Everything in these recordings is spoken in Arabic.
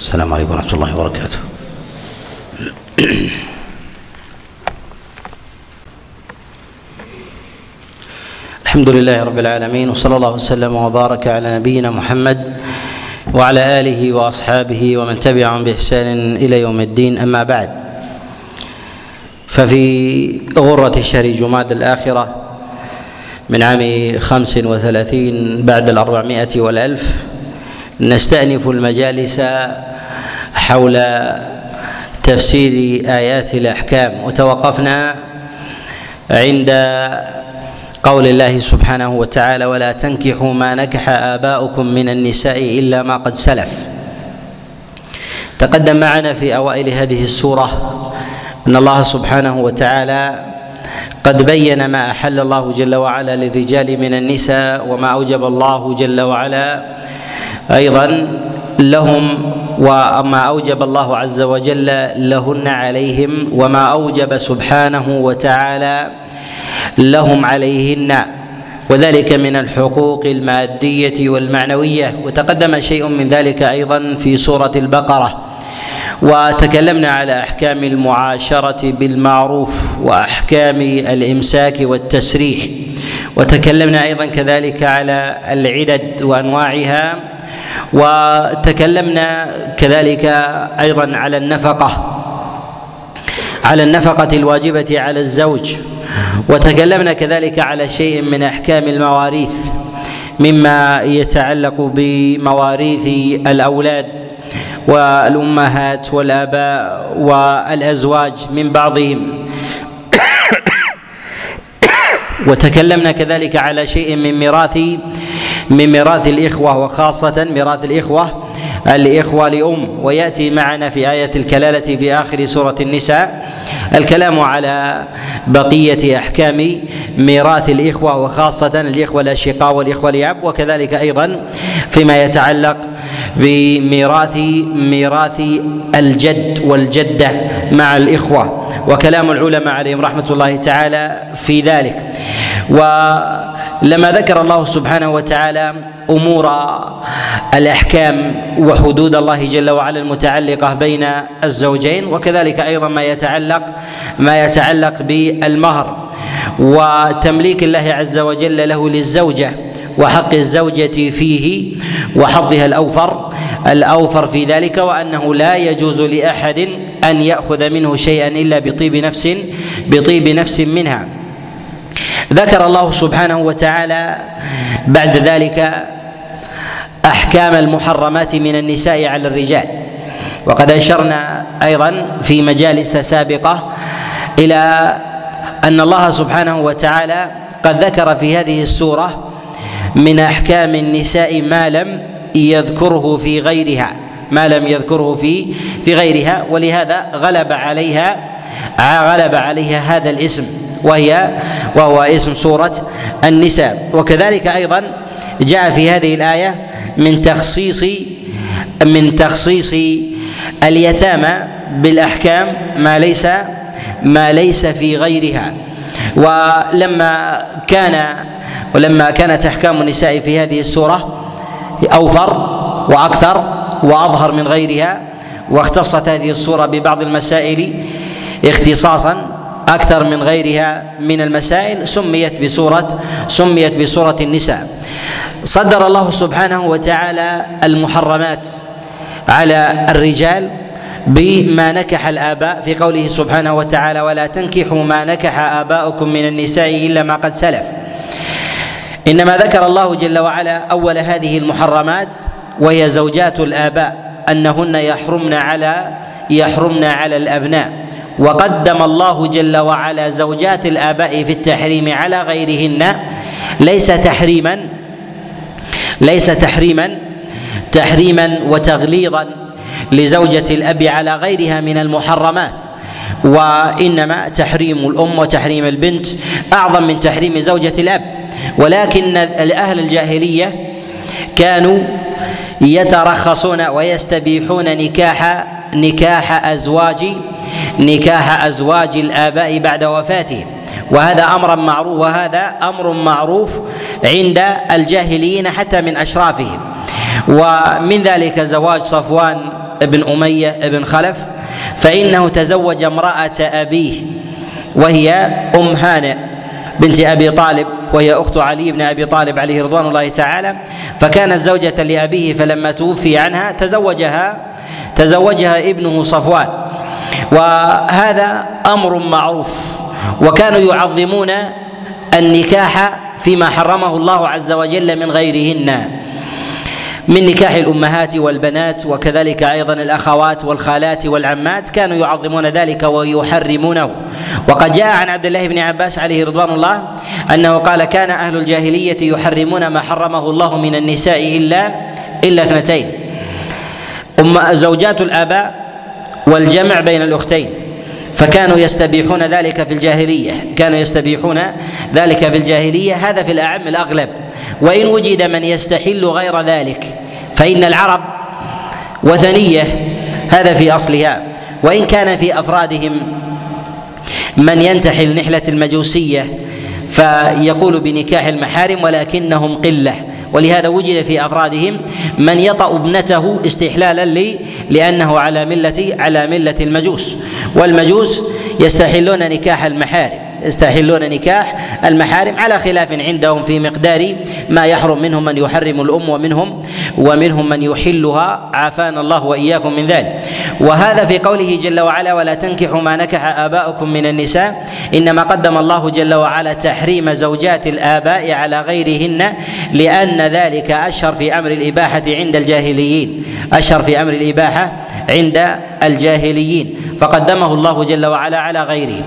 السلام عليكم ورحمة الله وبركاته. الحمد لله رب العالمين وصلى الله وسلم وبارك على نبينا محمد وعلى آله وأصحابه ومن تبعهم بإحسان إلى يوم الدين أما بعد. ففي غرة شهر جماد الآخرة من عام خمس وثلاثين بعد الأربعمائة والألف نستأنف المجالس حول تفسير آيات الأحكام. وتوقفنا عند قول الله سبحانه وتعالى ولا تنكحوا ما نكح آباؤكم من النساء إلا ما قد سلف. تقدم معنا في أوائل هذه السورة أن الله سبحانه وتعالى قد بين ما أحل الله جل وعلا للرجال من النساء وما أوجب الله جل وعلا أيضا لهم وما أوجب الله عز وجل لهن عليهم وما أوجب سبحانه وتعالى لهم عليهن. وذلك من الحقوق المادية والمعنوية. وتقدم شيء من ذلك أيضا في سورة البقرة. وتكلمنا على أحكام المعاشرة بالمعروف وأحكام الإمساك والتسريح. وتكلمنا أيضا كذلك على العدد وأنواعها. وتكلمنا كذلك أيضا على النفقة على النفقة الواجبة على الزوج وتكلمنا كذلك على شيء من أحكام المواريث مما يتعلق بمواريث الأولاد والأمهات والآباء والأزواج من بعضهم. وتكلمنا كذلك على شيء من ميراث من ميراث الإخوة وخاصة ميراث الإخوة الإخوة لأم ويأتي معنا في آية الكلالة في آخر سورة النساء. الكلام على بقية أحكام ميراث الإخوة وخاصة الإخوة الأشقاء والإخوة لأب وكذلك أيضا فيما يتعلق بميراث ميراث الجد والجدة مع الإخوة. وكلام العلماء عليهم رحمة الله تعالى في ذلك. ولما ذكر الله سبحانه وتعالى أمور الأحكام وحدود الله جل وعلا المتعلقة بين الزوجين وكذلك أيضا ما يتعلق ما يتعلق بالمهر وتمليك الله عز وجل له للزوجة وحق الزوجة فيه وحظها الأوفر الأوفر في ذلك وأنه لا يجوز لأحد أن يأخذ منه شيئا إلا بطيب نفس بطيب نفس منها. ذكر الله سبحانه وتعالى بعد ذلك أحكام المحرمات من النساء على الرجال. وقد اشرنا أيضا في مجالس سابقة إلى أن الله سبحانه وتعالى قد ذكر في هذه السورة من أحكام النساء ما لم يذكره في غيرها ما لم يذكره في في غيرها ولهذا غلب عليها غلب عليها هذا الاسم. وهي وهو اسم سورة النساء. وكذلك أيضا جاء في هذه الآية من تخصيص من تخصيص اليتامى بالأحكام ما ليس ما ليس في غيرها. ولما كان ولما كانت أحكام النساء في هذه السورة أوفر وأكثر وأظهر من غيرها واختصت هذه السورة ببعض المسائل اختصاصا أكثر من غيرها من المسائل سميت بسورة سميت بسورة النساء. صدر الله سبحانه وتعالى المحرمات على الرجال بما نكح الآباء في قوله سبحانه وتعالى ولا تنكحوا ما نكح آباؤكم من النساء إلا ما قد سلف. إنما ذكر الله جل وعلا أول هذه المحرمات وهي زوجات الآباء أنهن يحرمن على يحرمن على الأبناء. وقدم الله جل وعلا زوجات الآباء في التحريم على غيرهن. ليس تحريما ليس تحريما تحريما وتغليظا لزوجة الأب على غيرها من المحرمات. وإنما تحريم الأم وتحريم البنت أعظم من تحريم زوجة الأب. ولكن أهل الجاهلية كانوا يترخصون ويستبيحون نكاح نكاح أزواج نكاح أزواج الآباء بعد وفاتهم وهذا أمر معروف وهذا أمر معروف عند الجاهليين حتى من أشرافهم. ومن ذلك زواج صفوان بن أمية بن خلف فإنه تزوج امرأة أبيه وهي أم هانئ بنت أبي طالب وهي أخت علي بن أبي طالب عليه رضوان الله تعالى. فكانت زوجة لأبيه فلما توفي عنها تزوجها تزوجها ابنه صفوان. وهذا أمر معروف. وكانوا يعظمون النكاح فيما حرمه الله عز وجل من غيرهن من نكاح الأمهات والبنات وكذلك أيضا الأخوات والخالات والعمات. كانوا يعظمون ذلك ويحرمونه. وقد جاء عن عبد الله بن عباس عليه رضوان الله أنه قال كان أهل الجاهلية يحرمون ما حرمه الله من النساء إلا إلا اثنتين. أم زوجات الآباء والجمع بين الأختين. فكانوا يستبيحون ذلك في الجاهلية. كانوا يستبيحون ذلك في الجاهلية. هذا في الأعم الأغلب. وإن وجد من يستحل غير ذلك فإن العرب وثنية. هذا في أصلها. وإن كان في أفرادهم من ينتحل نحلة المجوسية فيقول بنكاح المحارم ولكنهم قلة. ولهذا وجد في أفرادهم من يطأ ابنته استحلالا لي لأنه على مله على ملة المجوس. والمجوس يستحلون نكاح المحارم. يستحلون نكاح المحارم على خلاف عندهم في مقدار ما يحرم منهم من يحرم الأم ومنهم ومنهم من يحلها. عافانا الله وإياكم من ذلك. وهذا في قوله جل وعلا ولا تنكحوا ما نكح آباؤكم من النساء. إنما قدم الله جل وعلا تحريم زوجات الآباء على غيرهن لأن ذلك أشهر في أمر الإباحة عند الجاهليين. أشهر في أمر الإباحة عند الجاهليين. فقدمه الله جل وعلا على غيره.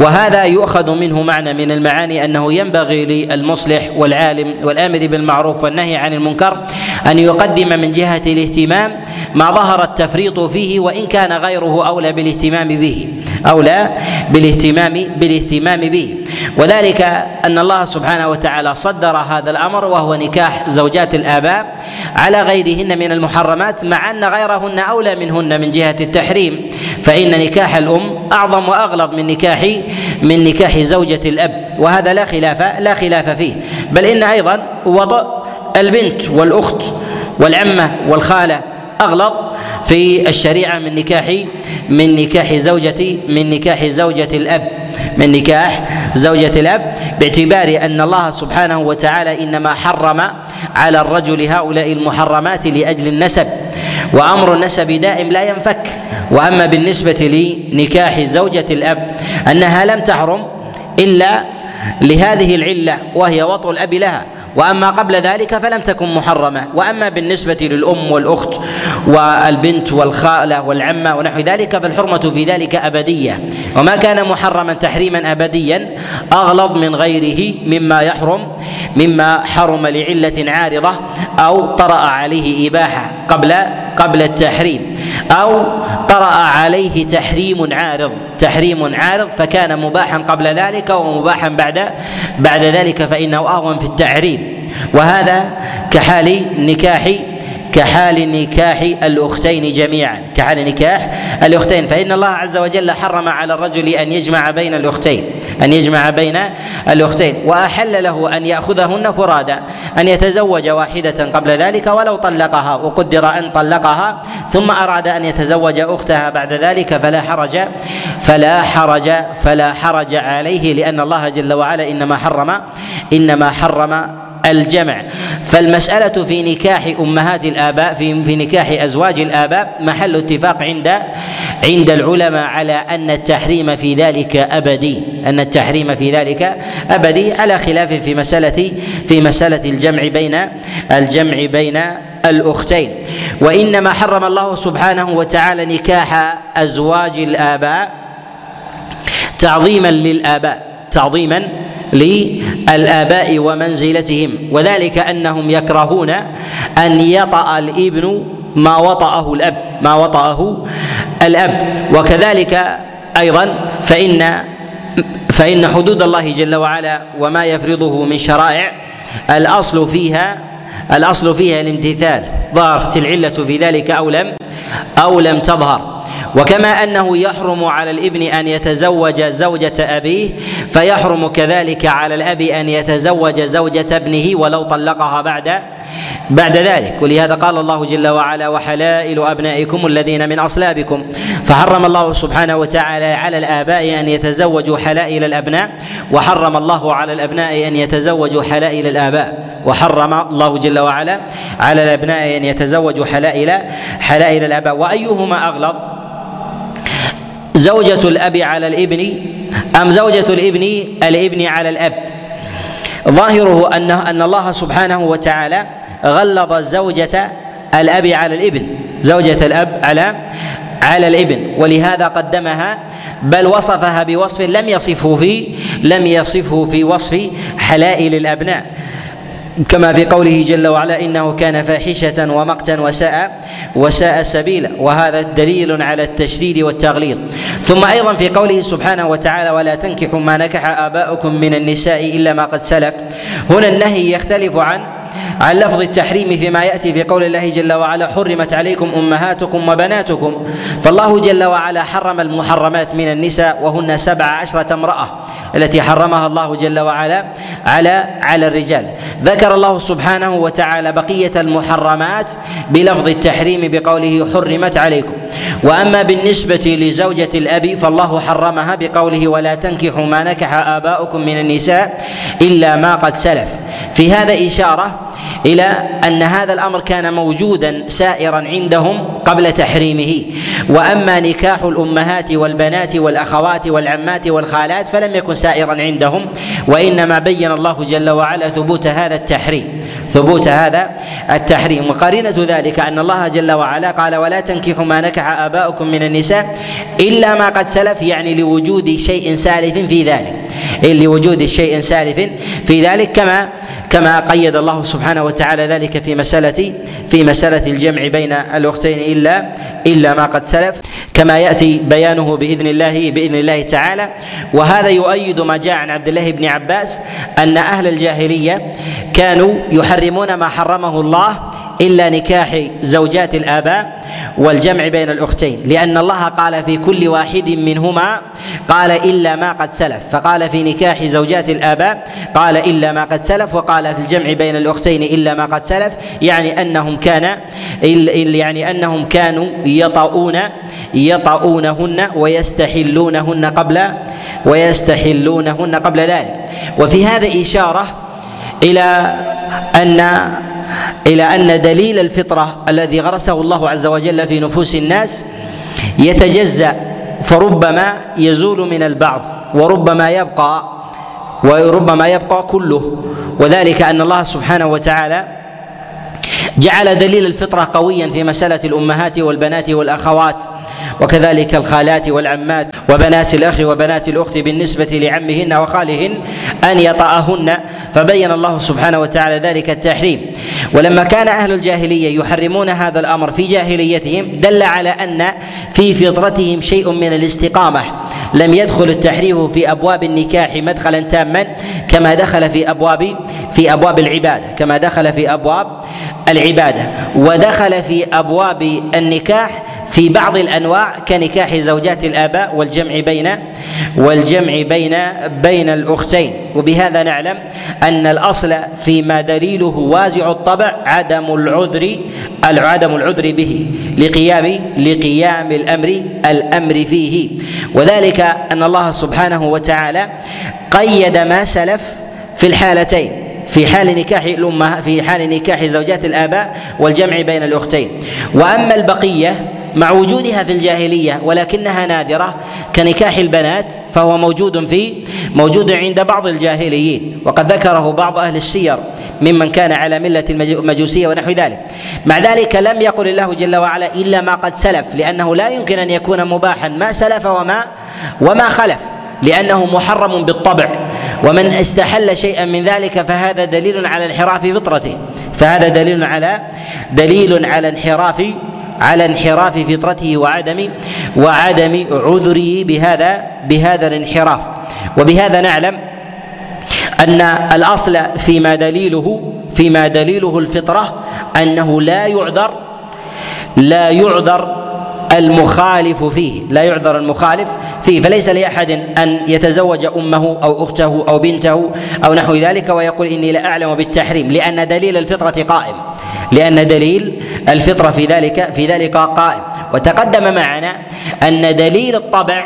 وهذا يؤخذ منه معنى من المعاني أنه ينبغي للمصلح والعالم والآمر بالمعروف والنهي عن المنكر أن يقدم من جهة الاهتمام ما ظهر التفريط فيه وإن كان غيره أولى بالاهتمام به. اولى بالاهتمام بالاهتمام به. وذلك أن الله سبحانه وتعالى صدر هذا الأمر وهو نكاح زوجات الآباء على غيرهن من المحرمات مع أن غيرهن أولى منهن من جهة التحريم. فإن نكاح الأم أعظم وأغلظ من نكاح من نكاح زوجة الأب. وهذا لا خلاف لا خلاف فيه. بل إن أيضا وضع البنت والأخت والعمة والخالة أغلظ في الشريعة من نكاح من نكاح زوجة من نكاح زوجة الأب من نكاح زوجة الأب باعتبار أن الله سبحانه وتعالى إنما حرم على الرجل هؤلاء المحرمات لأجل النسب وأمر النسب دائم لا ينفك. وأما بالنسبة لنكاح زوجة الأب أنها لم تحرم إلا لهذه العلة وهي وطء الأب لها. وأما قبل ذلك فلم تكن محرمة. وأما بالنسبة للأم والأخت والبنت والخالة والعمة ونحو ذلك فالحرمة في ذلك أبدية. وما كان محرما تحريما أبديا أغلظ من غيره مما يحرم مما حرم لعلة عارضة أو طرأ عليه إباحة قبل قبل التحريم أو طرا عليه تحريم عارض. تحريم عارض فكان مباحا قبل ذلك ومباحا بعد بعد ذلك فإنه اهون في التحريم وهذا كحال نكاح كحال نكاح الأختين جميعا. كحال نكاح الأختين. فإن الله عز وجل حرم على الرجل أن يجمع بين الأختين. أن يجمع بين الأختين. وأحل له أن يأخذهن فرادا أن يتزوج واحدة قبل ذلك ولو طلقها. وقدر أن طلقها. ثم أراد أن يتزوج أختها بعد ذلك فلا حرج. فلا حرج. فلا حرج عليه. لأن الله جل وعلا إنما حرم. إنما حرم الجمع. فالمسألة في نكاح أمهات الآباء في في نكاح أزواج الآباء محل اتفاق عند عند العلماء على أن التحريم في ذلك أبدي. أن التحريم في ذلك أبدي. على خلاف في مسألة في مسألة الجمع بين الجمع بين الأختين. وإنما حرم الله سبحانه وتعالى نكاح أزواج الآباء تعظيما للآباء تعظيما للآباء ومنزلتهم. وذلك أنهم يكرهون أن يطأ الإبن ما وطأه الأب ما وطأه الأب. وكذلك أيضا فإن فإن حدود الله جل وعلا وما يفرضه من شرائع الأصل فيها الأصل فيها الامتثال. ظهرت العلة في ذلك أو لم أو لم تظهر. وكما أنه يحرم على الابن أن يتزوج زوجة أبيه فيحرم كذلك على الأب أن يتزوج زوجة ابنه ولو طلقها بعد بعد ذلك. ولهذا قال الله جل وعلا وحلائل أبنائكم الذين من أصلابكم فحرم الله سبحانه وتعالى على الآباء أن يتزوجوا حلائل الأبناء وحرم الله على الأبناء أن يتزوجوا حلائل الآباء. وحرم الله جل وعلا على الأبناء أن يتزوجوا حلائل حلائل الآباء. وأيهما أغلظ؟ زوجة الأب على الإبن أم زوجة الإبن الإبن على الأب؟ ظاهره أن أن الله سبحانه وتعالى غلظ زوجة الأب على الإبن زوجة الأب على على الإبن ولهذا قدمها بل وصفها بوصف لم يصفه في لم يصفه في وصف حلائل الأبناء. كما في قوله جل وعلا إنه كان فاحشة ومقتا وساء وساء سبيلا وهذا دليل على التشديد والتغليظ. ثم أيضا في قوله سبحانه وتعالى ولا تنكحوا ما نكح آباؤكم من النساء إلا ما قد سلف. هنا النهي يختلف عن عن لفظ التحريم فيما يأتي في قول الله جل وعلا حرمت عليكم أمهاتكم وبناتكم. فالله جل وعلا حرم المحرمات من النساء وهن سبع عشرة امرأة. التي حرمها الله جل وعلا على على الرجال. ذكر الله سبحانه وتعالى بقية المحرمات بلفظ التحريم بقوله حرمت عليكم. وأما بالنسبة لزوجة الأب فالله حرمها بقوله ولا تنكحوا ما نكح آباؤكم من النساء إلا ما قد سلف. في هذا إشارة إلى أن هذا الأمر كان موجودا سائرا عندهم قبل تحريمه. وأما نكاح الأمهات والبنات والأخوات والعمات والخالات فلم يكن سائرا عندهم وإنما بين الله جل وعلا ثبوت هذا التحريم. ثبوت هذا التحريم. وقرينة ذلك أن الله جل وعلا قال ولا تنكحوا ما نكح آباؤكم من النساء إلا ما قد سلف يعني لوجود شيء سالف في ذلك. لوجود شيء سالف في ذلك كما كما قيد الله سبحانه وتعالى ذلك في مسألة في مسألة الجمع بين الأختين إلا إلا ما قد سلف كما يأتي بيانه بإذن الله بإذن الله تعالى. وهذا يؤيد ما جاء عن عبد الله بن عباس أن أهل الجاهلية كانوا يحرمون ما حرمه الله إلا نكاح زوجات الآباء والجمع بين الأختين. لأن الله قال في كل واحد منهما قال إلا ما قد سلف. فقال في نكاح زوجات الآباء قال إلا ما قد سلف وقال في الجمع بين الأختين إلا ما قد سلف. يعني أنهم كان يعني أنهم كانوا يطؤون يطؤونهن ويستحلونهن قبل ويستحلونهن قبل ذلك. وفي هذا إشارة إلى أن إلى أن دليل الفطرة الذي غرسه الله عز وجل في نفوس الناس يتجزأ فربما يزول من البعض وربما يبقى وربما يبقى كله. وذلك أن الله سبحانه وتعالى جعل دليل الفطرة قويا في مسألة الأمهات والبنات والأخوات وكذلك الخالات والعمات وبنات الأخ وبنات الأخت بالنسبة لعمهن وخالهن أن يطأهن فبين الله سبحانه وتعالى ذلك التحريم. ولما كان أهل الجاهلية يحرمون هذا الأمر في جاهليتهم دل على أن في فطرتهم شيء من الاستقامة. لم يدخل التحريم في أبواب النكاح مدخلا تاما كما دخل في أبواب في أبواب العبادة كما دخل في أبواب العبادة ودخل في أبواب النكاح في بعض الأنواع كنكاح زوجات الآباء والجمع بين والجمع بين بين الأختين. وبهذا نعلم أن الأصل فيما دليله وازع الطبع عدم العذر عدم العذر به لقيام لقيام الأمر الأمر فيه. وذلك أن الله سبحانه وتعالى قيد ما سلف في الحالتين. في حال نكاح الأمة في حال نكاح زوجات الآباء والجمع بين الأختين. وأما البقية مع وجودها في الجاهلية ولكنها نادرة كنكاح البنات فهو موجود في موجود عند بعض الجاهليين. وقد ذكره بعض أهل السير ممن كان على ملة المجوسيه ونحو ذلك. مع ذلك لم يقل الله جل وعلا إلا ما قد سلف لأنه لا يمكن أن يكون مباحا ما سلف وما وما خلف. لأنه محرم بالطبع. ومن استحل شيئا من ذلك فهذا دليل على انحراف فطرته. فهذا دليل على دليل على انحراف على انحراف فطرته وعدم وعدم عذره بهذا بهذا الانحراف. وبهذا نعلم أن الأصل فيما دليله فيما دليله الفطرة أنه لا يعذر لا يعذر المخالف فيه لا يعذر المخالف فيه. فليس لأحد أن يتزوج أمه أو أخته أو بنته أو نحو ذلك ويقول إني لا أعلم بالتحريم لأن دليل الفطرة قائم. لأن دليل الفطرة في ذلك في ذلك قائم. وتقدم معنا أن دليل الطبع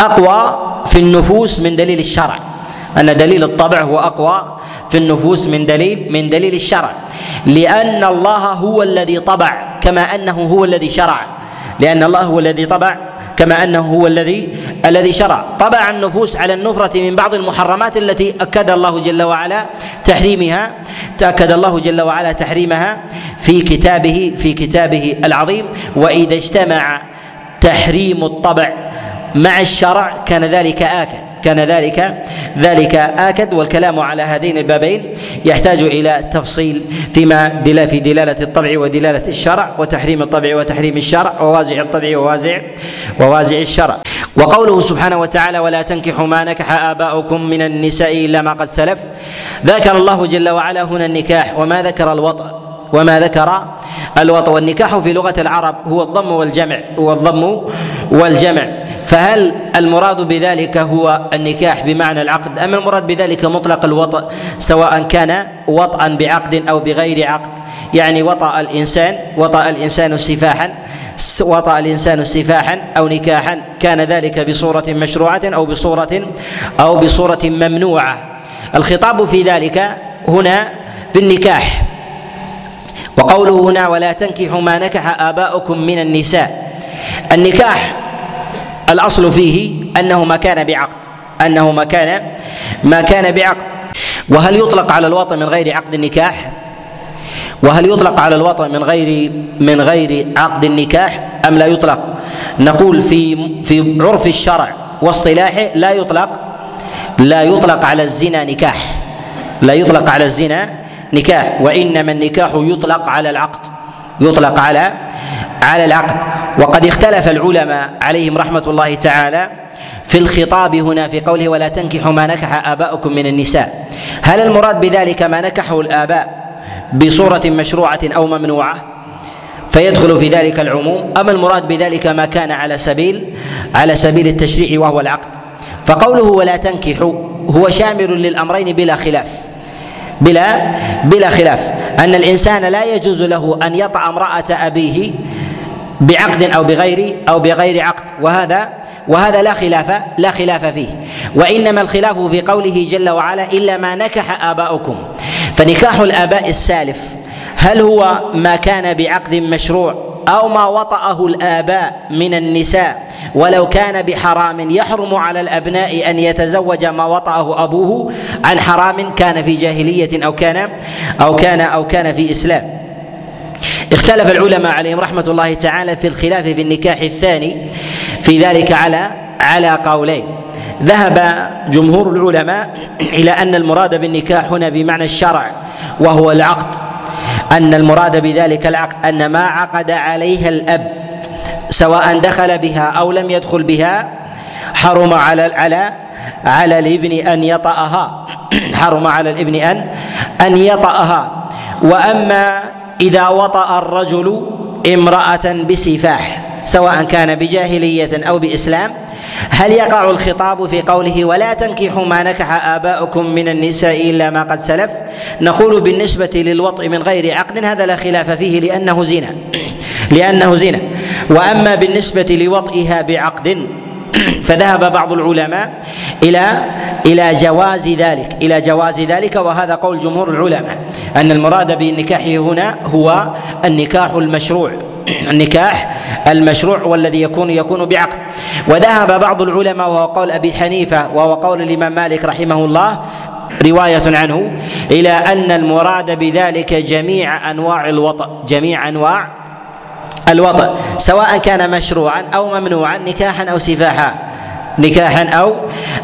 أقوى في النفوس من دليل الشرع. أن دليل الطبع هو أقوى في النفوس من دليل من دليل الشرع. لأن الله هو الذي طبع كما أنه هو الذي شرع. لأن الله هو الذي طبع كما أنه هو الذي الذي شرع. طبع النفوس على النفرة من بعض المحرمات التي أكد الله جل وعلا تحريمها تأكد الله جل وعلا تحريمها في كتابه في كتابه العظيم. وإذا اجتمع تحريم الطبع مع الشرع كان ذلك آكد. كان ذلك ذلك آكد والكلام على هذين البابين يحتاج إلى تفصيل فيما دل في دلالة الطبع ودلالة الشرع وتحريم الطبع وتحريم الشرع ووازع الطبع ووازع ووازع الشرع. وقوله سبحانه وتعالى ولا تنكحوا ما نكح آباؤكم من النساء إلا ما قد سلف ذكر الله جل وعلا هنا النكاح وما ذكر الوطأ وما ذكر الوطأ والنكاح في لغة العرب هو الضم والجمع هو الضم والجمع. فهل المراد بذلك هو النكاح بمعنى العقد أم المراد بذلك مطلق الوطأ سواء كان وطئا بعقد أو بغير عقد؟ يعني وطأ الإنسان وطأ الإنسان سفاحا وطأ الإنسان سفاحا أو نكاحا كان ذلك بصورة مشروعة أو بصورة أو بصورة ممنوعة. الخطاب في ذلك هنا بالنكاح. وقوله هنا ولا تنكحوا ما نكح آباؤكم من النساء. النكاح الأصل فيه أنه ما كان بعقد أنه ما كان ما كان بعقد. وهل يطلق على الوطن من غير عقد النكاح؟ وهل يطلق على الوطن من غير من غير عقد النكاح أم لا يطلق؟ نقول في في عرف الشرع واصطلاحه لا يطلق لا يطلق على الزنا نكاح. لا يطلق على الزنا نكاح وإنما النكاح يطلق على العقد يطلق على على العقد. وقد اختلف العلماء عليهم رحمة الله تعالى في الخطاب هنا في قوله ولا تنكحوا ما نكح آباؤكم من النساء هل المراد بذلك ما نكحه الآباء بصورة مشروعة أو ممنوعة؟ فيدخل في ذلك العموم. أما المراد بذلك ما كان على سبيل على سبيل التشريع وهو العقد. فقوله ولا تنكحوا هو شامل للأمرين بلا خلاف. بلا بلا خلاف. أن الإنسان لا يجوز له أن يطأ امرأة أبيه بعقد أو بغير أو بغير عقد. وهذا وهذا لا خلاف لا خلاف فيه. وإنما الخلاف في قوله جل وعلا إلا ما نكح آباؤكم. فنكاح الآباء السالف هل هو ما كان بعقد مشروع أو ما وطأه الآباء من النساء. ولو كان بحرام يحرم على الأبناء أن يتزوج ما وطأه أبوه عن حرام كان في جاهلية أو كان أو كان أو كان في إسلام. اختلف العلماء عليهم رحمة الله تعالى في الخلاف في النكاح الثاني في ذلك على على قولين. ذهب جمهور العلماء إلى أن المراد بالنكاح هنا بمعنى الشرع وهو العقد. أن المراد بذلك العقد أن ما عقد عليها الأب سواء دخل بها أو لم يدخل بها حرم على على على الابن أن يطأها. حرم على الابن ان أن يطأها. وأما إذا وطأ الرجل امرأة بسفاح سواء كان بجاهلية أو بإسلام هل يقع الخطاب في قوله ولا تنكحوا ما نكح آباؤكم من النساء إلا ما قد سلف؟ نقول بالنسبة للوطء من غير عقد هذا لا خلاف فيه لأنه زنا. لأنه زنا. وأما بالنسبة لوطئها بعقد فذهب بعض العلماء إلى إلى جواز ذلك إلى جواز ذلك وهذا قول جمهور العلماء أن المراد بالنكاح هنا هو النكاح المشروع. النكاح المشروع والذي يكون يكون بعقد. وذهب بعض العلماء وهو قول أبي حنيفة وهو قول الإمام مالك رحمه الله رواية عنه إلى أن المراد بذلك جميع أنواع الوطأ جميع أنواع الوطأ سواء كان مشروعا أو ممنوعا نكاحا أو سفاحا. نكاحا أو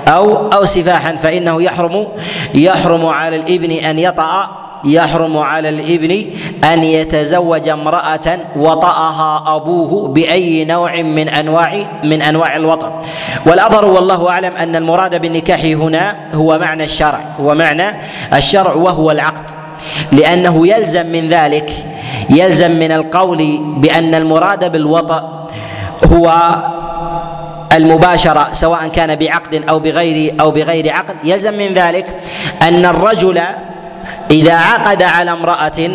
أو أو سفاحا فإنه يحرم يحرم على الإبن أن يطأ يحرم على الإبن أن يتزوج امرأة وطأها أبوه بأي نوع من انواع من أنواع الوطأ والأظهر والله أعلم أن المراد بالنكاح هنا هو معنى الشرع هو معنى الشرع وهو العقد. لأنه يلزم من ذلك يلزم من القول بأن المراد بالوطأ هو المباشرة سواء كان بعقد أو بغير أو بغير عقد. يلزم من ذلك أن الرجل إذا عقد على امرأة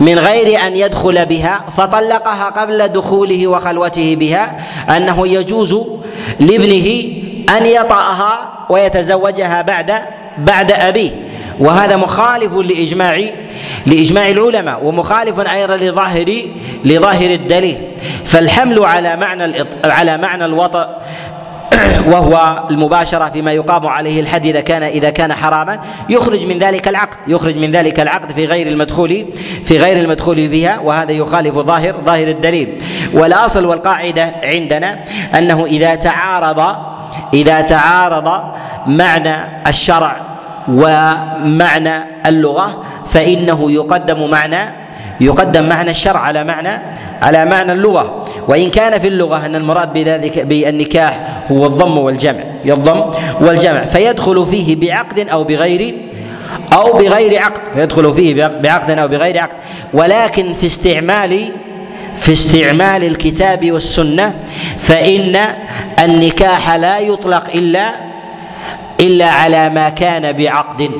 من غير أن يدخل بها فطلقها قبل دخوله وخلوته بها أنه يجوز لابنه أن يطأها ويتزوجها بعد بعد أبيه وهذا مخالف لإجماع لإجماع العلماء ومخالف أيضا لظاهر لظاهر الدليل فالحمل على معنى على معنى الوطأ وهو المباشرة فيما يقام عليه الحد إذا كان إذا كان حراما. يخرج من ذلك العقد. يخرج من ذلك العقد في غير المدخول في غير المدخول فيها وهذا يخالف ظاهر ظاهر الدليل. والأصل والقاعدة عندنا أنه إذا تعارض إذا تعارض معنى الشرع ومعنى اللغة فإنه يقدم معنى يقدم معنى الشرع على معنى على معنى اللغة. وإن كان في اللغة أن المراد بذلك بالنكاح هو الضم والجمع الضم والجمع. فيدخل فيه بعقد أو بغير أو بغير عقد. فيدخل فيه بعقد أو بغير عقد. ولكن في استعمال في استعمال الكتاب والسنة فإن النكاح لا يطلق إلا إلا على ما كان بعقد.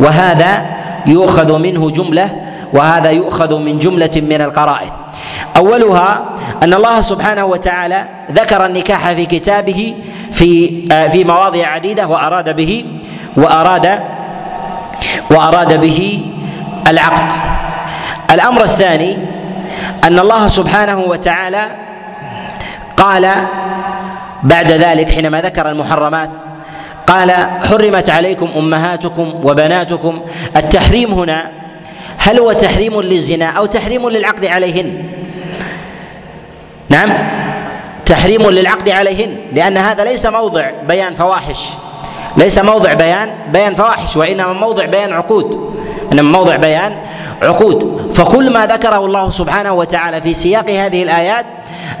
وهذا يؤخذ منه جملة وهذا يؤخذ من جملة من القرائن. أولها أن الله سبحانه وتعالى ذكر النكاح في كتابه في آه، في مواضع عديدة وأراد به وأراد وأراد به العقد. الأمر الثاني أن الله سبحانه وتعالى قال بعد ذلك حينما ذكر المحرمات قال حرمت عليكم أمهاتكم وبناتكم التحريم هنا هل هو تحريم للزنا أو تحريم للعقد عليهن؟ نعم. تحريم للعقد عليهن لأن هذا ليس موضع بيان فواحش. ليس موضع بيان بيان فواحش وإنما موضع بيان عقود. انما موضع بيان عقود. فكل ما ذكره الله سبحانه وتعالى في سياق هذه الآيات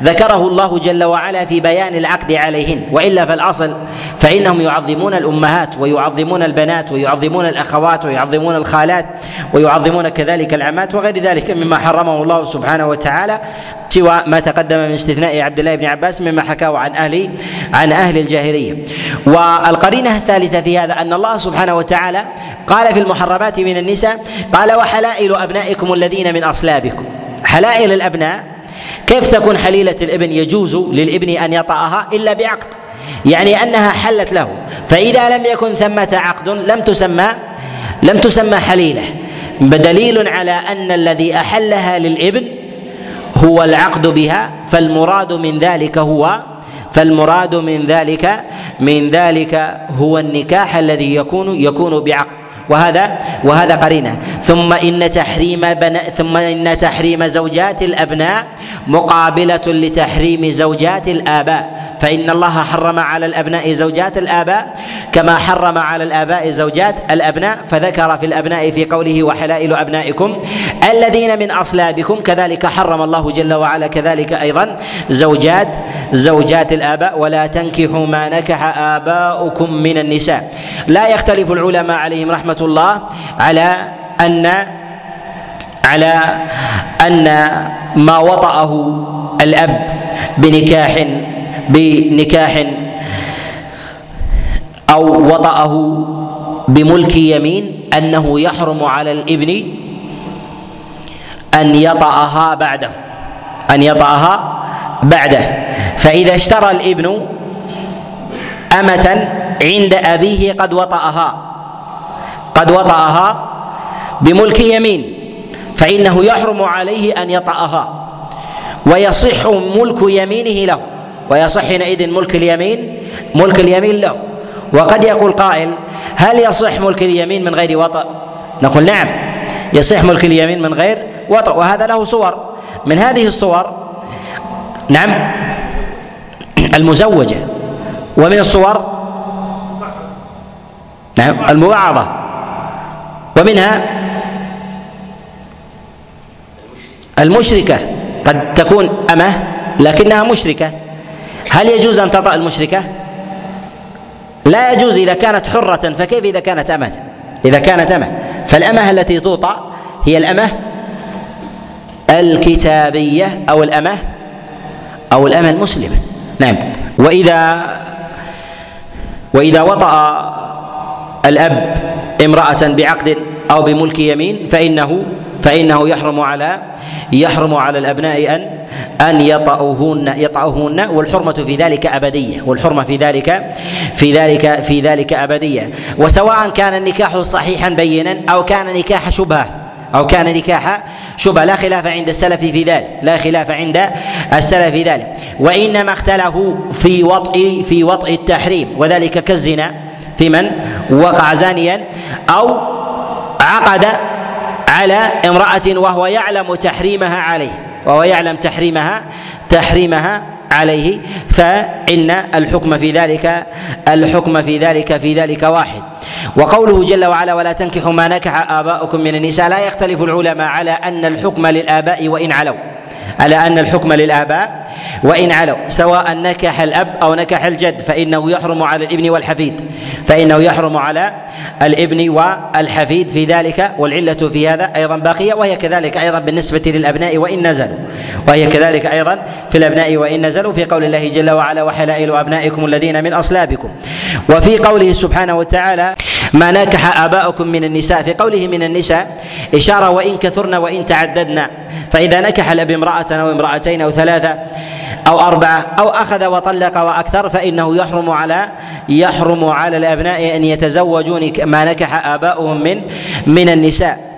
ذكره الله جل وعلا في بيان العقد عليهن. وإلا فالأصل فإنهم يعظمون الأمهات ويعظمون البنات ويعظمون الأخوات ويعظمون الخالات ويعظمون كذلك العمات وغير ذلك مما حرمه الله سبحانه وتعالى سوى ما تقدم من استثناء عبد الله بن عباس مما حكاه عن أهل عن أهل الجاهلية. والقرينة الثالثة في هذا أن الله سبحانه وتعالى قال في المحرمات من النساء قال وحلائل أبنائكم الذين من أصلابكم. حلائل الأبناء كيف تكون حليلة الابن يجوز للابن أن يطأها إلا بعقد؟ يعني أنها حلت له فإذا لم يكن ثمة عقد لم تسمى لم تسمى حليلة. بدليل على أن الذي أحلها للابن هو العقد بها فالمراد من ذلك هو فالمراد من ذلك من ذلك هو النكاح الذي يكون يكون بعقد. وهذا وهذا قرينة. ثم إن تحريم بنا ثم إن تحريم زوجات الأبناء مقابلة لتحريم زوجات الآباء. فإن الله حرم على الأبناء زوجات الآباء كما حرم على الآباء زوجات الأبناء. فذكر في الأبناء في قوله وحلائل أبنائكم الذين من أصلابكم. كذلك حرم الله جل وعلا كذلك أيضا زوجات زوجات الآباء. ولا تنكحوا ما نكح آباؤكم من النساء. لا يختلف العلماء عليهم رحمة الله على ان على أن ما وطأه الأب بنكاح بنكاح أو وطأه بملك يمين أنه يحرم على الإبن أن يطأها بعده أن يطأها بعده. فإذا اشترى الإبن أمة عند أبيه قد وطأها. قد وطأها بملك يمين فإنه يحرم عليه أن يطأها ويصح ملك يمينه له ويصح حينئذ ملك اليمين ملك اليمين له. وقد يقول قائل هل يصح ملك اليمين من غير وطأ؟ نقول نعم يصح ملك اليمين من غير وطأ وهذا له صور. من هذه الصور نعم المزوجة ومن الصور نعم المبعضة ومنها المشركة. قد تكون أمة لكنها مشركة. هل يجوز أن تطأ المشركة؟ لا يجوز إذا كانت حرة فكيف إذا كانت أمة؟ إذا كانت أمة. فالأمة التي توطأ هي الأمة الكتابية أو الأمة أو الأمة المسلمة. نعم. وإذا وإذا وطأ الأب امرأة بعقد أو بملك يمين فانه فإنه يحرم على يحرم على الأبناء ان أن يطأوهن يطأوهن والحرمة في ذلك أبدية والحرمة في ذلك في ذلك في ذلك أبدية. وسواء كان النكاح صحيحا بينا أو كان نكاح شبهة أو كان نكاح شبهة لا خلاف عند السلف في ذلك لا خلاف عند السلف في ذلك. وإنما اختلفوا في وطئ في وطئ التحريم وذلك كالزنا في من؟ وقع زانيا أو عقد على امرأة وهو يعلم تحريمها عليه وهو يعلم تحريمها تحريمها عليه فإن الحكم في ذلك الحكم في ذلك في ذلك واحد. وقوله جل وعلا ولا تنكحوا ما نكح آباؤكم من النساء. لا يختلف العلماء على أن الحكم للآباء وإن علوا. على أن الحكم للآباء وإن علوا سواء نكح الأب أو نكح الجد فإنه يحرم على الإبن والحفيد فإنه يحرم على الإبن والحفيد في ذلك والعلة في هذا أيضا باقية وهي كذلك أيضا بالنسبة للأبناء وإن نزلوا وهي كذلك أيضا في الأبناء وإن نزلوا في قول الله جل وعلا وحلائل أبنائكم الذين من أصلابكم وفي قوله سبحانه وتعالى ما ناكح آباؤكم من النساء في قوله من النساء إشارة وإن كثرن وإن تعددن فإذا نكح الأب امرأة أو امرأتين أو ثلاثة أو أربعة أو أخذ وطلق وأكثر فإنه يحرم على يحرم على الأبناء أن يتزوجوا ما نكح آباؤهم من من النساء.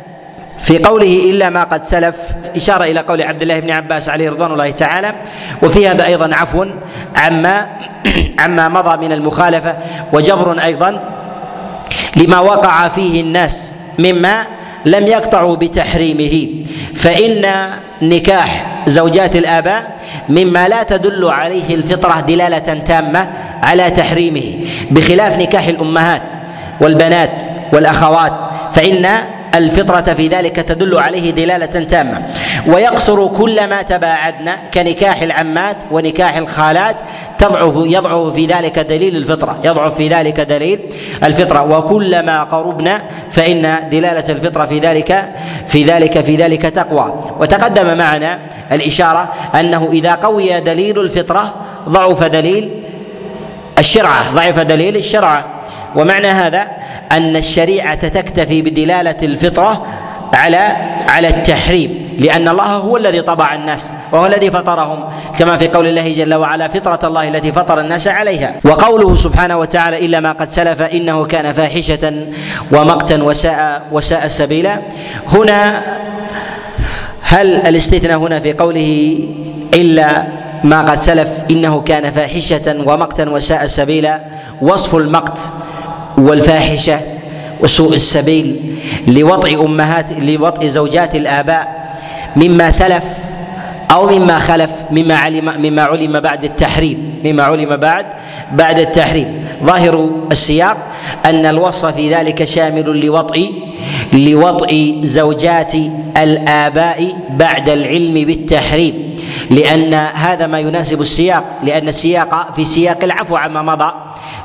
في قوله إلا ما قد سلف إشارة إلى قول عبد الله بن عباس عليه رضوان الله تعالى وفي هذا أيضا عفو عما عما مضى من المخالفة وجبر أيضا لما وقع فيه الناس مما لم يقطعوا بتحريمه. فإن نكاح زوجات الآباء مما لا تدل عليه الفطرة دلالة تامة على تحريمه بخلاف نكاح الأمهات والبنات والأخوات فإن الفطرة في ذلك تدل عليه دلالة تامة. ويقصر كل ما تباعدنا كنكاح العمات ونكاح الخالات. تضعف يضعف في ذلك دليل الفطرة. يضعف في ذلك دليل الفطرة. وكلما قربنا فإن دلالة الفطرة في ذلك في ذلك في ذلك تقوى. وتقدم معنا الإشارة أنه إذا قوي دليل الفطرة ضعف دليل الشرعة. ضعف دليل الشرعة. ومعنى هذا أن الشريعة تكتفي بدلالة الفطرة على على التحريم لأن الله هو الذي طبع الناس وهو الذي فطرهم كما في قول الله جل وعلا فطرة الله التي فطر الناس عليها. وقوله سبحانه وتعالى إلا ما قد سلف إنه كان فاحشة ومقتا وساء وساء سبيلا. هنا هل الاستثناء هنا في قوله إلا ما قد سلف إنه كان فاحشة ومقتا وساء سبيلا. وصف المقت والفاحشة وسوء السبيل لوطئ أمهات لوطئ زوجات الآباء مما سلف أو مما خلف مما علم مما علم بعد التحريم مما علم بعد بعد التحريم. ظاهر السياق أن الوصف في ذلك شامل لوطئ لوطئ زوجات الآباء بعد العلم بالتحريم. لأن هذا ما يناسب السياق لأن السياق في سياق العفو عما مضى.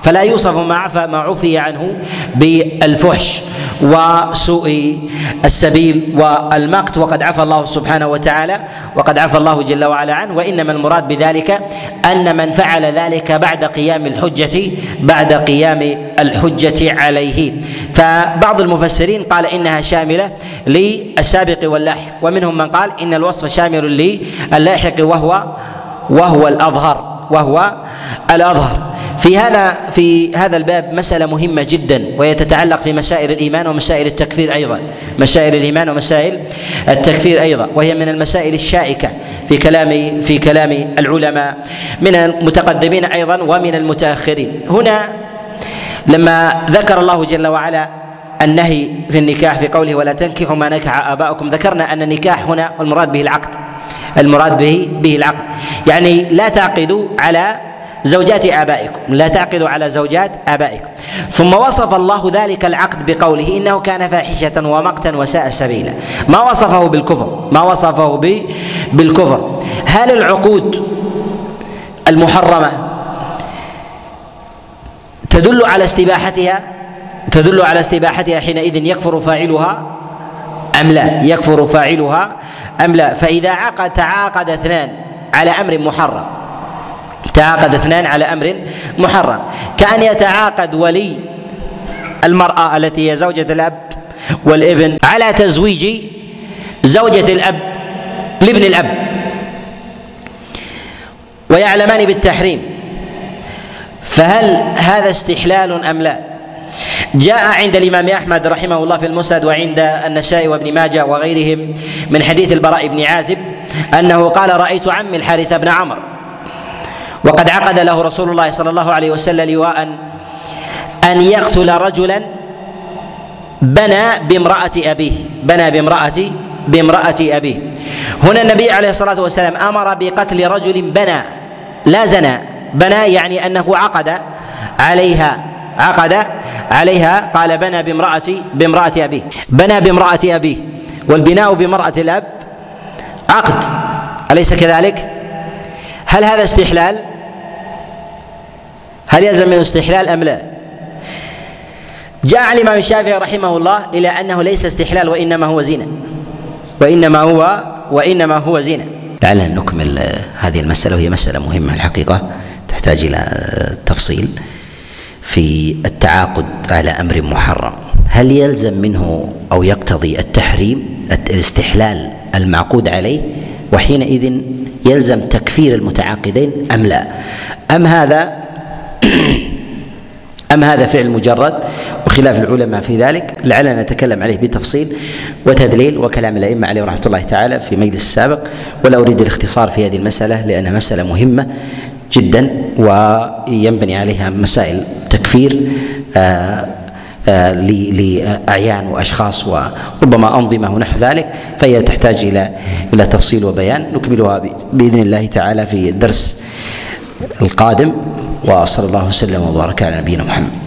فلا يوصف ما عفى ما عفي عنه بالفحش وسوء السبيل والمقت. وقد عفى الله سبحانه وتعالى وقد عفى الله جل وعلا عنه. وإنما المراد بذلك أن من فعل ذلك بعد قيام الحجة بعد قيام الحجة عليه. فبعض المفسرين قال إنها شاملة للسابق واللاحق. ومنهم من قال إن الوصف شامل للاحق وهو وهو الأظهر وهو الأظهر. في هذا في هذا الباب مسألة مهمة جدا وهي تتعلق في مسائل الإيمان ومسائل التكفير أيضا. مسائل الإيمان ومسائل التكفير أيضا وهي من المسائل الشائكة في كلام في كلام العلماء من المتقدمين أيضا ومن المتأخرين. هنا لما ذكر الله جل وعلا النهي في النكاح في قوله ولا تنكحوا ما نكح آباؤكم ذكرنا أن النكاح هنا المراد به العقد المراد به به العقد. يعني لا تعقدوا على زوجات آبائكم لا تعقدوا على زوجات آبائكم. ثم وصف الله ذلك العقد بقوله إنه كان فاحشة ومقتا وساء سبيلا. ما وصفه بالكفر؟ ما وصفه بالكفر. هل العقود المحرمة تدل على استباحتها؟ تدل على استباحتها حينئذ يكفر فاعلها أم لا؟ يكفر فاعلها أم لا؟ فإذا عقد تعاقد اثنان على أمر محرم تعاقد اثنان على أمر محرم. كأن يتعاقد ولي المرأة التي هي زوجة الأب والابن على تزويج زوجة الأب لابن الأب. ويعلمان بالتحريم. فهل هذا استحلال أم لا؟ جاء عند الإمام أحمد رحمه الله في المسند وعند النسائي وابن ماجه وغيرهم من حديث البراء بن عازب أنه قال رأيت عمي الحارث بن عمرو وقد عقد له رسول الله صلى الله عليه وسلم لواء ان يقتل رجلا بنى بامرأة أبيه بنى بامراه بامرأة أبيه. هنا النبي عليه الصلاة والسلام أمر بقتل رجل بنى لا زنى. بنى يعني أنه عقد عليها عقد عليها قال بنى بامرأة بامرأة أبيه. بنى بامرأة أبيه. والبناء بامرأة الأب عقد. أليس كذلك؟ هل هذا استحلال؟ هل يلزم منه استحلال أم لا؟ جاء الإمام الشافعي رحمه الله إلى أنه ليس استحلال وإنما هو زنا. وإنما هو وإنما هو زنا. لعلنا نكمل هذه المسألة وهي مسألة مهمة الحقيقة تحتاج إلى تفصيل في التعاقد على أمر محرم. هل يلزم منه أو يقتضي التحريم الاستحلال المعقود عليه؟ وحينئذ يلزم تكفير المتعاقدين أم لا؟ أم هذا أم هذا فعل مجرد وخلاف العلماء في ذلك؟ لعلنا نتكلم عليه بتفصيل وتدليل وكلام الأئمة عليهم رحمة الله تعالى في مجلس السابق ولا أريد الاختصار في هذه المسألة لأنها مسألة مهمة جدا وينبني عليها مسائل تكفير آه، آه، لأعيان وأشخاص وربما أنظمة ونحو ذلك فهي تحتاج إلى إلى تفصيل وبيان نكملها بإذن الله تعالى في الدرس القادم وصلى الله وسلم وبارك على نبينا محمد.